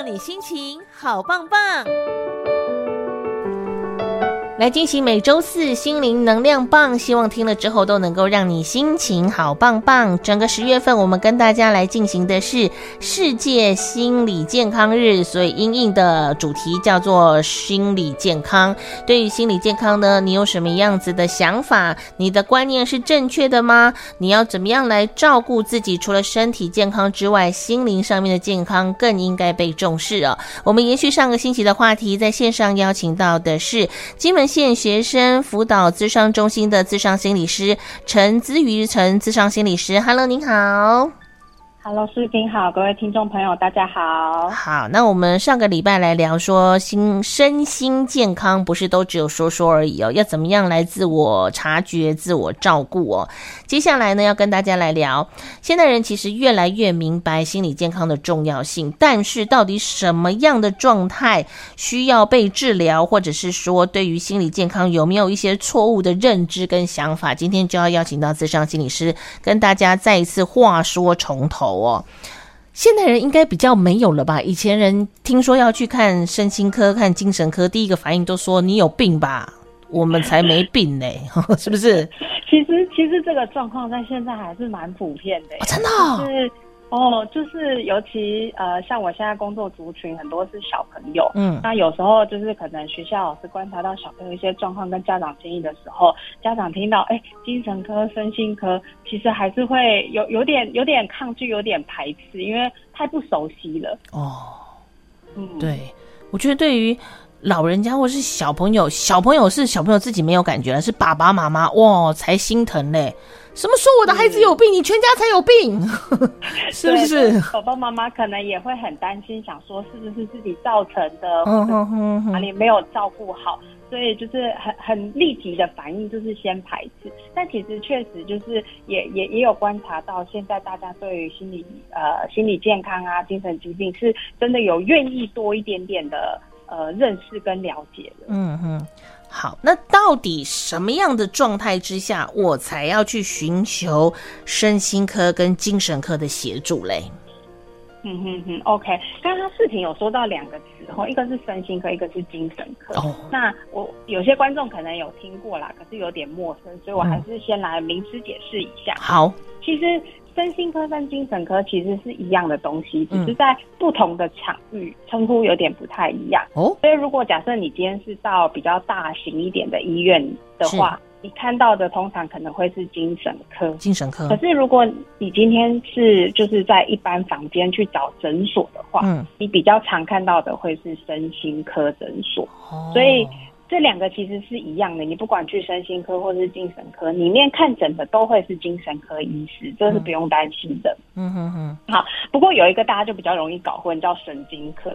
让你心情好棒棒。来进行每周四心灵能量棒，希望听了之后都能够让你心情好棒棒。整个十月份，我们跟大家来进行的是世界心理健康日，所以因应的主题叫做心理健康。对于心理健康呢，你有什么样子的想法？你的观念是正确的吗？你要怎么样来照顾自己？除了身体健康之外，心灵上面的健康更应该被重视哦。我们延续上个星期的话题，在线上邀请到的是金门县学生辅导咨商中心的咨商心理师陈姿瑜，陈咨商心理师，Hello，您好。Hello，视频好，各位听众朋友，大家好。好，那我们上个礼拜来聊说心身心健康，不是都只有说说而已哦，要怎么样来自我察觉、自我照顾哦。接下来呢，要跟大家来聊，现代人其实越来越明白心理健康的重要性，但是到底什么样的状态需要被治疗，或者是说对于心理健康有没有一些错误的认知跟想法？今天就要邀请到资商心理师跟大家再一次话说从头。哦，现代人应该比较没有了吧？以前人听说要去看身心科、看精神科，第一个反应都说你有病吧？我们才没病呢，是不是？其实，其实这个状况在现在还是蛮普遍的，哦，真的哦。就是哦，就是尤其呃，像我现在工作族群很多是小朋友，嗯，那有时候就是可能学校老师观察到小朋友一些状况，跟家长建议的时候，家长听到哎，精神科、身心科，其实还是会有有点有点抗拒，有点排斥，因为太不熟悉了。哦，嗯，对，我觉得对于老人家或是小朋友，小朋友是小朋友自己没有感觉了，是爸爸妈妈哇才心疼嘞。什么说我的孩子有病，嗯、你全家才有病，是不是？爸爸妈妈可能也会很担心，想说是不是自己造成的，哪里没有照顾好，所以就是很很立即的反应就是先排斥。但其实确实就是也也也有观察到，现在大家对于心理呃心理健康啊、精神疾病是真的有愿意多一点点的呃认识跟了解的。嗯哼。好，那到底什么样的状态之下，我才要去寻求身心科跟精神科的协助嘞？嗯哼哼，OK，刚刚视频有说到两个词哦，一个是身心科，一个是精神科。哦，那我有些观众可能有听过啦，可是有点陌生，所以我还是先来名词解释一下。嗯、好，其实。身心科跟精神科其实是一样的东西，只是在不同的场域称呼有点不太一样。哦，所以如果假设你今天是到比较大型一点的医院的话，你看到的通常可能会是精神科。精神科。可是如果你今天是就是在一般房间去找诊所的话，嗯，你比较常看到的会是身心科诊所。哦，所以。这两个其实是一样的，你不管去身心科或者是精神科，里面看诊的都会是精神科医师，这是不用担心的。嗯哼哼。好，不过有一个大家就比较容易搞混，叫神经科。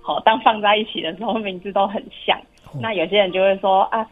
好，当放在一起的时候，名字都很像。那有些人就会说啊，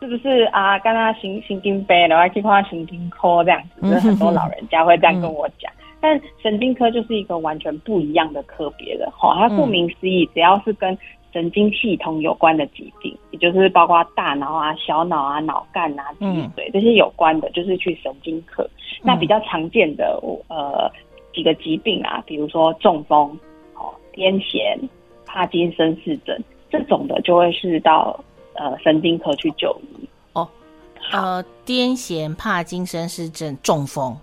是不是啊？刚刚神神经病的话，去看神经科这样子，就是很多老人家会这样跟我讲。但神经科就是一个完全不一样的科别的。好，它顾名思义，只要是跟神经系统有关的疾病，也就是包括大脑啊、小脑啊、脑干啊、脊髓这些有关的，就是去神经科。嗯、那比较常见的呃几个疾病啊，比如说中风、哦癫痫、帕金森氏症这种的，就会是到呃神经科去就医。哦，呃癫痫、帕金森氏症、中风。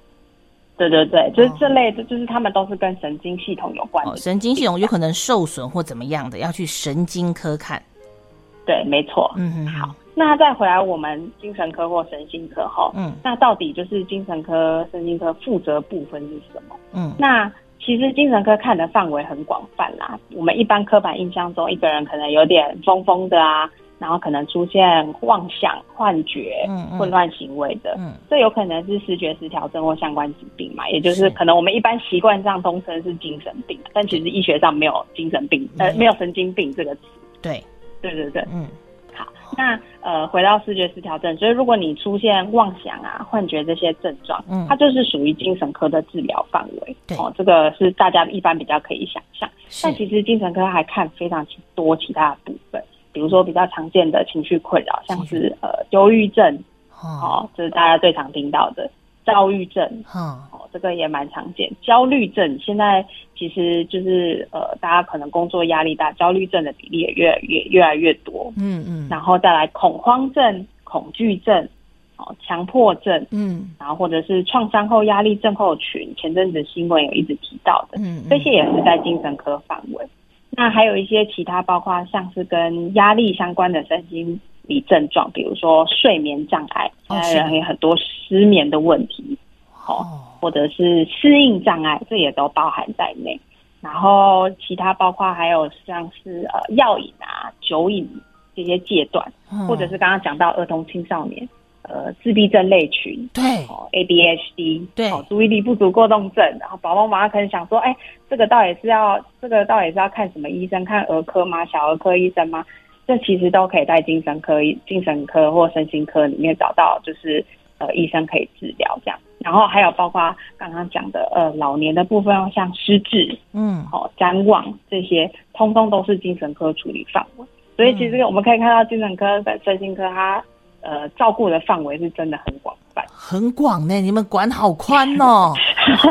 对对对，就是这类的，就是他们都是跟神经系统有关的。哦，神经系统有可能受损或怎么样的，要去神经科看。对，没错。嗯嗯，好。那再回来我们精神科或神经科哈，嗯，那到底就是精神科、神经科负责部分是什么？嗯，那其实精神科看的范围很广泛啦。我们一般刻板印象中，一个人可能有点疯疯的啊。然后可能出现妄想、幻觉、混乱行为的，嗯，这有可能是视觉失调症或相关疾病嘛？也就是可能我们一般习惯上通称是精神病，但其实医学上没有精神病，呃，没有神经病这个词。对，对对对，嗯。好，那呃，回到视觉失调症，所以如果你出现妄想啊、幻觉这些症状，嗯，它就是属于精神科的治疗范围。对，哦，这个是大家一般比较可以想象。但其实精神科还看非常多其他的部分。比如说比较常见的情绪困扰，像是呃忧郁症，哦，这是大家最常听到的；躁郁症，哦，这个也蛮常见。焦虑症现在其实就是呃，大家可能工作压力大，焦虑症的比例也越来越越来越多。嗯嗯，然后再来恐慌症、恐惧症。哦，强迫症，嗯，然后或者是创伤后压力症候群，前阵子新闻有一直提到的，嗯，这些也是在精神科范围。那还有一些其他，包括像是跟压力相关的身心理症状，比如说睡眠障碍，现在人有很多失眠的问题，哦，或者是适应障碍，这也都包含在内。然后其他包括还有像是呃药瘾啊、酒瘾这些戒断，或者是刚刚讲到儿童青少年。呃，自闭症类群，对，哦，ADHD，对，哦，注意力不足过动症，然后宝宝妈妈可能想说，哎，这个到底是要，这个到底是要看什么医生？看儿科吗？小儿科医生吗？这其实都可以在精神科、精神科或身心科里面找到，就是呃，医生可以治疗这样。然后还有包括刚刚讲的，呃，老年的部分，像失智，嗯，哦，譫妄这些，通通都是精神科处理范围。所以其实我们可以看到，精神科跟身心科它。呃，照顾的范围是真的很广泛，很广呢。你们管好宽哦。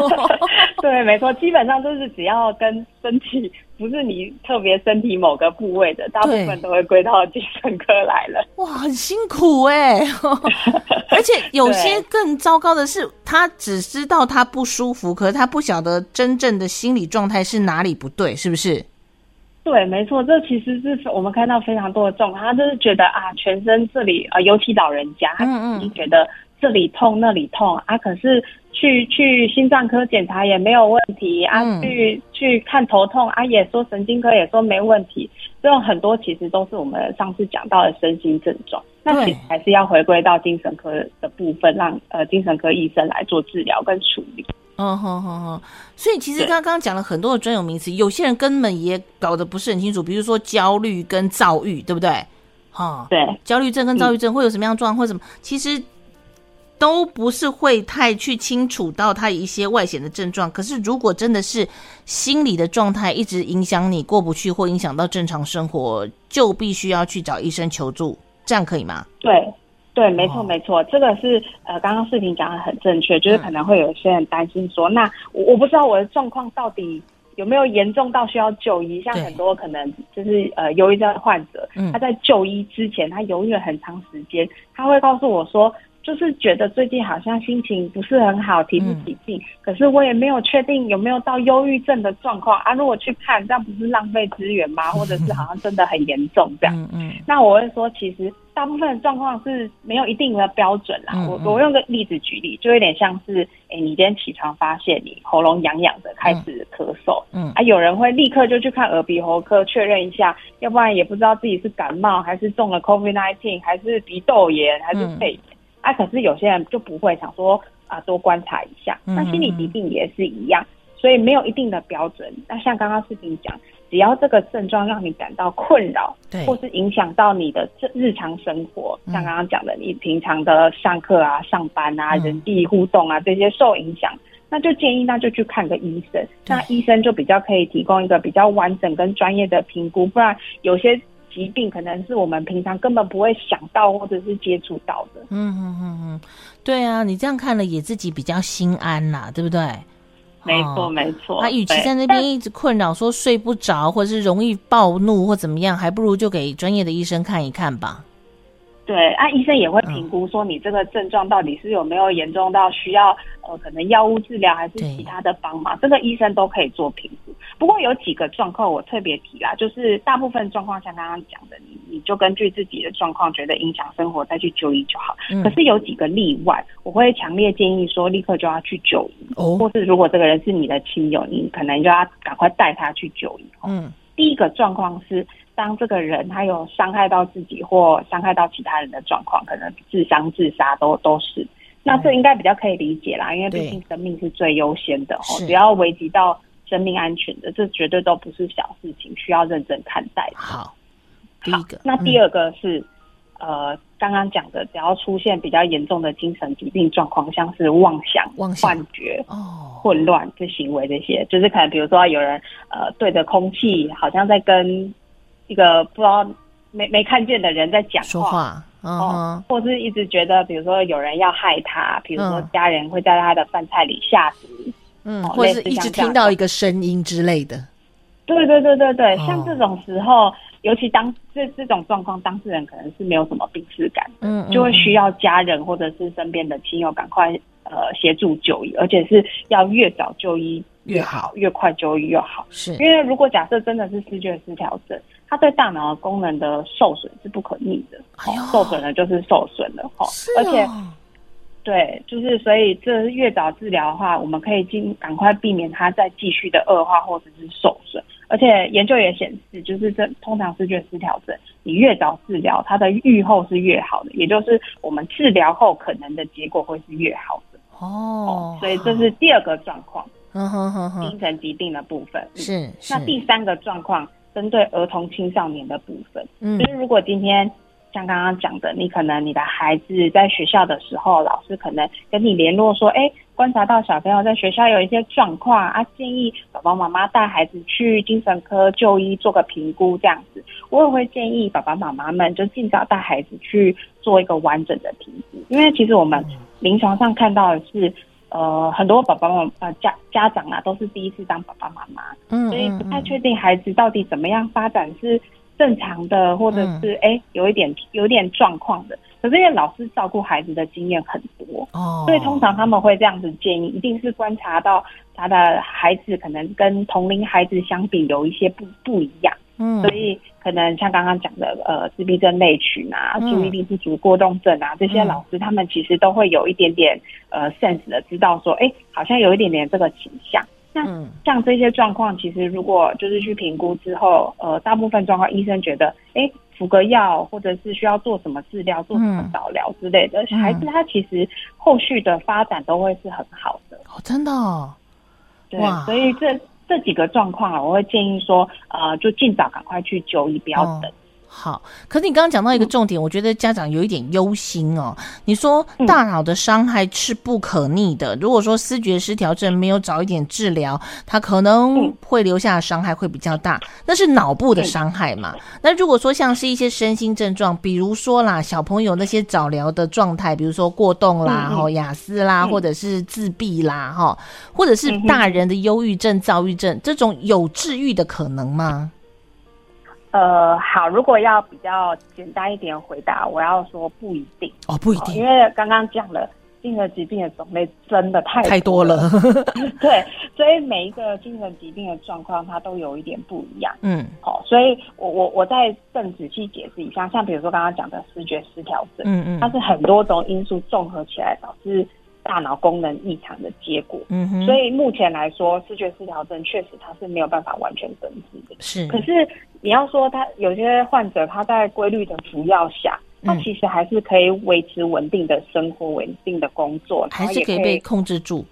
对，没错，基本上就是只要跟身体不是你特别身体某个部位的，大部分都会归到精神科来了。哇，很辛苦哎，而且有些更糟糕的是，他只知道他不舒服，可是他不晓得真正的心理状态是哪里不对，是不是？对，没错，这其实是我们看到非常多的状况，他就是觉得啊，全身这里啊、呃，尤其老人家，他已经觉得这里痛那里痛啊，可是去去心脏科检查也没有问题啊，去去看头痛啊，也说神经科也说没问题，这种很多其实都是我们上次讲到的身心症状，那其实还是要回归到精神科的部分，让呃精神科医生来做治疗跟处理。嗯哼哼哼，所以其实刚刚讲了很多的专有名词，有些人根本也搞得不是很清楚，比如说焦虑跟躁郁，对不对？哈，对，焦虑症跟躁郁症会有什么样状况，或什么，其实都不是会太去清楚到他一些外显的症状。可是如果真的是心理的状态一直影响你过不去，或影响到正常生活，就必须要去找医生求助，这样可以吗？对。对，没错，没错，这个是呃，刚刚视频讲的很正确，就是可能会有些人担心说，嗯、那我我不知道我的状况到底有没有严重到需要就医，像很多可能就是呃，忧郁症患者，他在就医之前，他犹豫了很长时间，他会告诉我说。就是觉得最近好像心情不是很好，提不起劲，嗯、可是我也没有确定有没有到忧郁症的状况啊。如果去看，这样不是浪费资源吗？或者是好像真的很严重这样？嗯嗯。那我会说，其实大部分的状况是没有一定的标准啦。嗯嗯我我用个例子举例，就有点像是，哎，你今天起床发现你喉咙痒痒的，开始咳嗽，嗯，嗯啊，有人会立刻就去看耳鼻喉科确认一下，要不然也不知道自己是感冒还是中了 COVID-19，还是鼻窦炎还是肺炎。嗯啊，可是有些人就不会想说啊，多观察一下。那心理疾病也是一样，所以没有一定的标准。那像刚刚视频讲，只要这个症状让你感到困扰，对，或是影响到你的日常生活，像刚刚讲的，你平常的上课啊、上班啊、人际互动啊这些受影响，那就建议那就去看个医生。那医生就比较可以提供一个比较完整跟专业的评估，不然有些。疾病可能是我们平常根本不会想到或者是接触到的。嗯嗯嗯嗯，对啊，你这样看了也自己比较心安啦，对不对？没错没错。那与其在那边一直困扰，说睡不着，或者是容易暴怒或怎么样，还不如就给专业的医生看一看吧。对，啊，医生也会评估说你这个症状到底是有没有严重到需要呃可能药物治疗还是其他的帮忙，这个医生都可以做评估。不过有几个状况我特别提啦，就是大部分状况像刚刚讲的，你你就根据自己的状况觉得影响生活再去就医就好。嗯。可是有几个例外，我会强烈建议说立刻就要去就医，哦，或是如果这个人是你的亲友，你可能就要赶快带他去就医。嗯。第一个状况是。当这个人他有伤害到自己或伤害到其他人的状况，可能自伤、自杀都都是，那这应该比较可以理解啦，因为毕竟生命是最优先的哦，只要危及到生命安全的，这绝对都不是小事情，需要认真看待。好，第一个，那第二个是，嗯、呃，刚刚讲的，只要出现比较严重的精神疾病状况，像是妄想、妄想。幻觉、哦、混乱这行为这些，就是可能比如说有人呃对着空气，好像在跟一个不知道没没看见的人在讲话，说话，嗯、哦，或是一直觉得，比如说有人要害他，比如说家人会在他的饭菜里下毒，嗯，或者是一直听到一个声音之类的。对对对对对，像这种时候，哦、尤其当这这种状况，当事人可能是没有什么病耻感，嗯，嗯，就会需要家人或者是身边的亲友赶快呃协助就医，而且是要越早就医越好，越快就医越好。是，因为如果假设真的是视觉失调症，它对大脑的功能的受损是不可逆的，哎、受损了就是受损了哈，哦、而且。对，就是所以这越早治疗的话，我们可以尽赶快避免它再继续的恶化或者是受损。而且研究也显示，就是这通常视觉失调症，你越早治疗，它的愈后是越好的，也就是我们治疗后可能的结果会是越好的。哦，哦，所以这是第二个状况，嗯哼哼哼，精神疾病的部分是。是。那第三个状况，针对儿童青少年的部分，嗯，就是如果今天。像刚刚讲的，你可能你的孩子在学校的时候，老师可能跟你联络说，哎，观察到小朋友在学校有一些状况啊，建议爸爸妈妈带孩子去精神科就医做个评估，这样子，我也会建议爸爸妈妈们就尽早带孩子去做一个完整的评估，因为其实我们临床上看到的是，呃，很多爸爸妈妈呃家家长啊都是第一次当爸爸妈妈，嗯，所以不太确定孩子到底怎么样发展是。正常的，或者是哎、有一点有一点状况的，可是因为老师照顾孩子的经验很多，哦，所以通常他们会这样子建议，一定是观察到他的孩子可能跟同龄孩子相比有一些不不一样，嗯，所以可能像刚刚讲的呃自闭症类群啊，注意力不足过动症啊，这些老师他们其实都会有一点点呃 sense 的知道说，哎、欸，好像有一点点这个倾向。那像这些状况，其实如果就是去评估之后，呃，大部分状况医生觉得，哎，服个药，或者是需要做什么治疗、做什么导疗之类的，孩子他其实后续的发展都会是很好的。哦，真的哦？对，所以这这几个状况啊，我会建议说，呃，就尽早赶快去就医，不要等。好，可是你刚刚讲到一个重点，嗯、我觉得家长有一点忧心哦。你说大脑的伤害是不可逆的，嗯、如果说思觉失调症没有早一点治疗，它可能会留下的伤害会比较大，那是脑部的伤害嘛。嗯、那如果说像是一些身心症状，比如说啦，小朋友那些早疗的状态，比如说过动啦、哈、嗯、亚斯啦，嗯、或者是自闭啦，哈，或者是大人的忧郁症、躁郁症，这种有治愈的可能吗？呃，好，如果要比较简单一点回答，我要说不一定。哦，不一定，因为刚刚讲了精神疾病的种类真的太太多了，对，所以每一个精神疾病的状况它都有一点不一样，嗯，好，所以我我我再更仔细解释一下，像比如说刚刚讲的视觉失调症，嗯嗯，它是很多种因素综合起来导致。大脑功能异常的结果，嗯哼，所以目前来说，视觉失调症确实它是没有办法完全根治的。是，可是你要说他有些患者他在规律的服药下，他其实还是可以维持稳定的生活、稳定的工作，还是可以被控制住。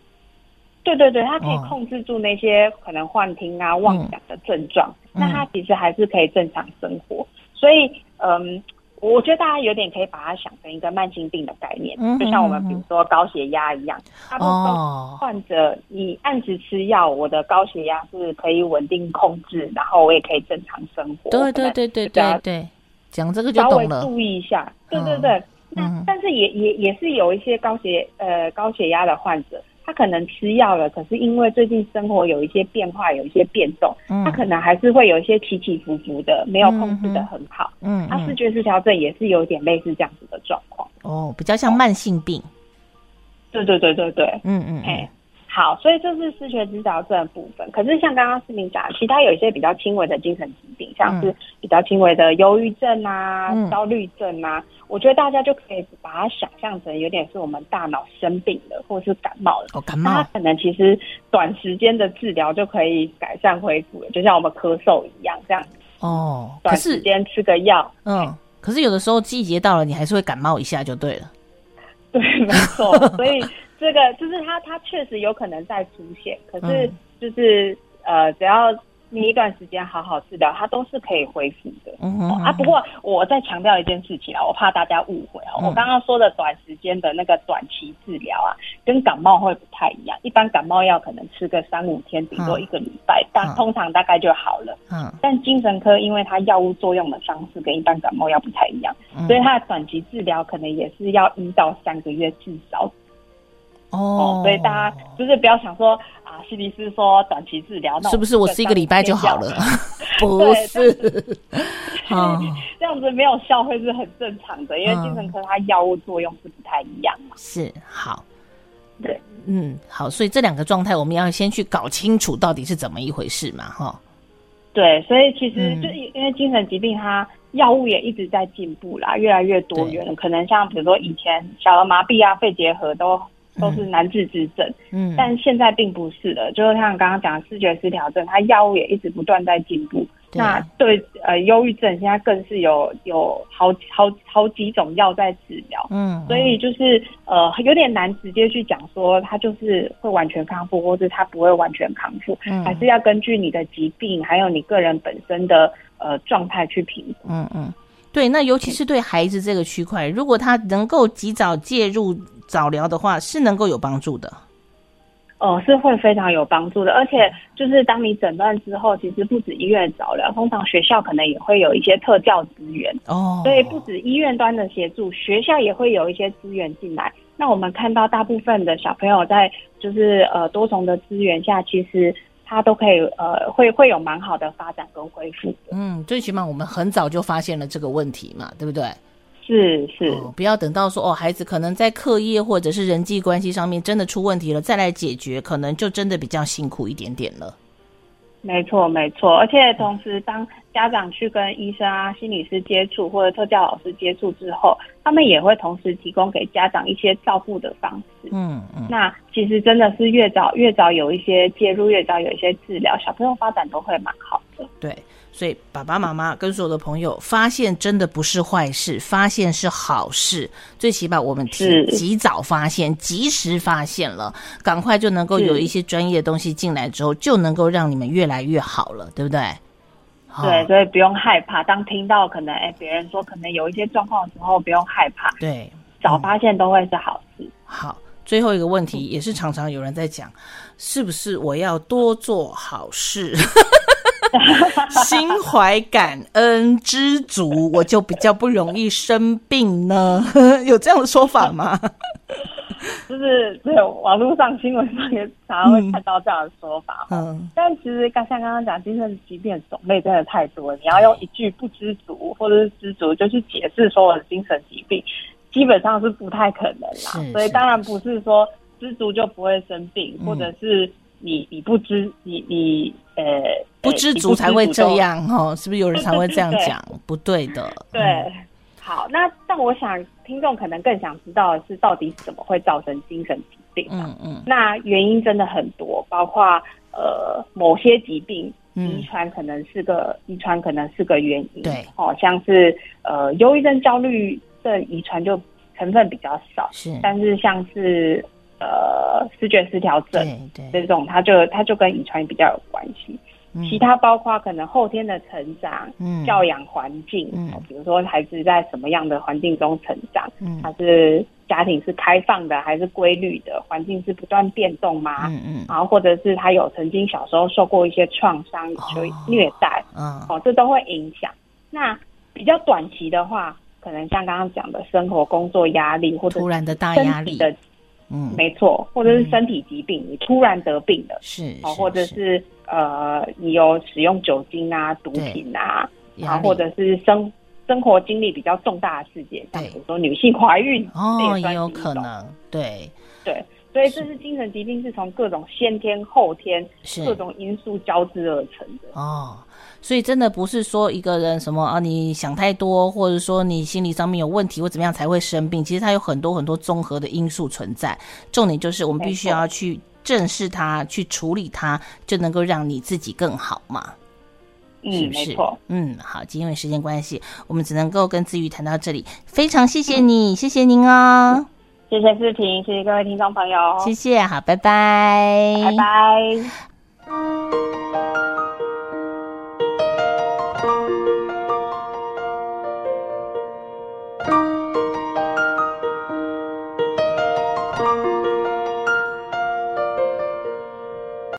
对对对，他可以控制住那些可能幻听啊、妄想的症状，那他其实还是可以正常生活。所以，嗯。我觉得大家有点可以把它想成一个慢性病的概念，嗯、就像我们比如说高血压一样，他们说患者你按时吃药，我的高血压是可以稳定控制，然后我也可以正常生活。对对对对对对，讲这个就懂了。稍微注意一下，对对对。嗯、那但是也也也是有一些高血呃高血压的患者。他可能吃药了，可是因为最近生活有一些变化，有一些变动，嗯、他可能还是会有一些起起伏伏的，没有控制的很好。嗯，他视觉失调症也是有点类似这样子的状况。哦，比较像慢性病。对对对对对，嗯嗯，哎。好，所以这是失学指导症的部分。可是像刚刚思明讲，其他有一些比较轻微的精神疾病，像是比较轻微的忧郁症啊、嗯、焦虑症啊，我觉得大家就可以把它想象成有点是我们大脑生病了，或是感冒了。哦，感冒。它可能其实短时间的治疗就可以改善恢复了，就像我们咳嗽一样，这样。哦。短时间吃个药。嗯。可是有的时候季节到了，你还是会感冒一下，就对了。对，没错。所以。这个就是它，它确实有可能再出现，可是就是、嗯、呃，只要你一段时间好好治疗，它都是可以恢复的。嗯啊，不过我再强调一件事情啊，我怕大家误会哦。嗯、我刚刚说的短时间的那个短期治疗啊，跟感冒会不太一样。一般感冒药可能吃个三五天，顶多一个礼拜，嗯、但通常大概就好了。嗯。但精神科因为它药物作用的方式跟一般感冒药不太一样，嗯、所以它的短期治疗可能也是要一到三个月至少。哦，所以大家就是不要想说啊，西迪斯说短期治疗，那是不是我吃一个礼拜就好了？不是，哦，这样子。没有效会是很正常的，因为精神科它药物作用是不太一样嘛。是好，对，嗯，好，所以这两个状态我们要先去搞清楚到底是怎么一回事嘛，哈。对，所以其实就因为精神疾病，它药物也一直在进步啦，越来越多元。可能像比如说以前小儿麻痹啊、肺结核都都是难治之症，嗯，但现在并不是的。就是像刚刚讲的思觉失调症，它药物也一直不断在进步。那对呃，忧郁症现在更是有有好好好几种药在治疗，嗯，所以就是呃有点难直接去讲说它就是会完全康复，或者它不会完全康复，嗯，还是要根据你的疾病还有你个人本身的呃状态去评估，嗯嗯，对，那尤其是对孩子这个区块，如果他能够及早介入早疗的话，是能够有帮助的。哦，是会非常有帮助的，而且就是当你诊断之后，其实不止医院早疗，通常学校可能也会有一些特教资源哦，所以不止医院端的协助，学校也会有一些资源进来。那我们看到大部分的小朋友在就是呃多重的资源下，其实他都可以呃会会有蛮好的发展跟恢复。嗯，最起码我们很早就发现了这个问题嘛，对不对？是是、哦，不要等到说哦，孩子可能在课业或者是人际关系上面真的出问题了，再来解决，可能就真的比较辛苦一点点了。没错没错，而且同时，当家长去跟医生啊、心理师接触或者特教老师接触之后，他们也会同时提供给家长一些照顾的方式。嗯嗯，那其实真的是越早越早有一些介入，越早有一些治疗，小朋友发展都会蛮好的。对。所以爸爸妈妈跟所有的朋友发现真的不是坏事，发现是好事。最起码我们提及早发现，及时发现了，赶快就能够有一些专业的东西进来之后，就能够让你们越来越好了，对不对？对，所以不用害怕。当听到可能哎别人说可能有一些状况的时候，不用害怕。对，早发现都会是好事。嗯。好，最后一个问题也是常常有人在讲，是不是我要多做好事？心怀感恩、知足，我就比较不容易生病呢。有这样的说法吗？就是对网络上、新闻上也常常会看到这样的说法。嗯，但其实刚像刚刚讲，精神疾病种类真的太多了，你要用一句不知足或者是知足就去解释说我的精神疾病，基本上是不太可能啦。所以当然不是说知足就不会生病，或者是。你你不知你你呃不知足才会这样哦，是不是有人才会这样讲？不对的。对，好，那但我想听众可能更想知道的是，到底怎么会造成精神疾病？嗯嗯。那原因真的很多，包括呃某些疾病遗传可能是个遗传可能是个原因。对，哦，像是呃忧郁症、焦虑症遗传就成分比较少，是，但是像是。呃，视觉失调症对这种，它就它就跟遗传比较有关系。嗯、其他包括可能后天的成长、嗯、教养环境、嗯，比如说孩子在什么样的环境中成长，嗯，他是家庭是开放的还是规律的？环境是不断变动吗？嗯嗯，然后或者是他有曾经小时候受过一些创伤，所以虐待，嗯，哦，这都会影响。那比较短期的话，可能像刚刚讲的生活、工作压力，或者突然的大压力。的。嗯，没错，或者是身体疾病，嗯、你突然得病了，是，哦，或者是呃，你有使用酒精啊、毒品啊，然后或者是生生活经历比较重大的事件，像比如说女性怀孕，哦，也有可能，对对，所以这是精神疾病是从各种先天后天各种因素交织而成的哦。所以真的不是说一个人什么啊，你想太多，或者说你心理上面有问题或怎么样才会生病。其实它有很多很多综合的因素存在。重点就是我们必须要去正视它，去处理它，就能够让你自己更好嘛。嗯，是不是？没错。嗯，好，今天因为时间关系，我们只能够跟子瑜谈到这里。非常谢谢你，嗯、谢谢您哦。谢谢视频，谢谢各位听众朋友。谢谢，好，拜拜。拜拜。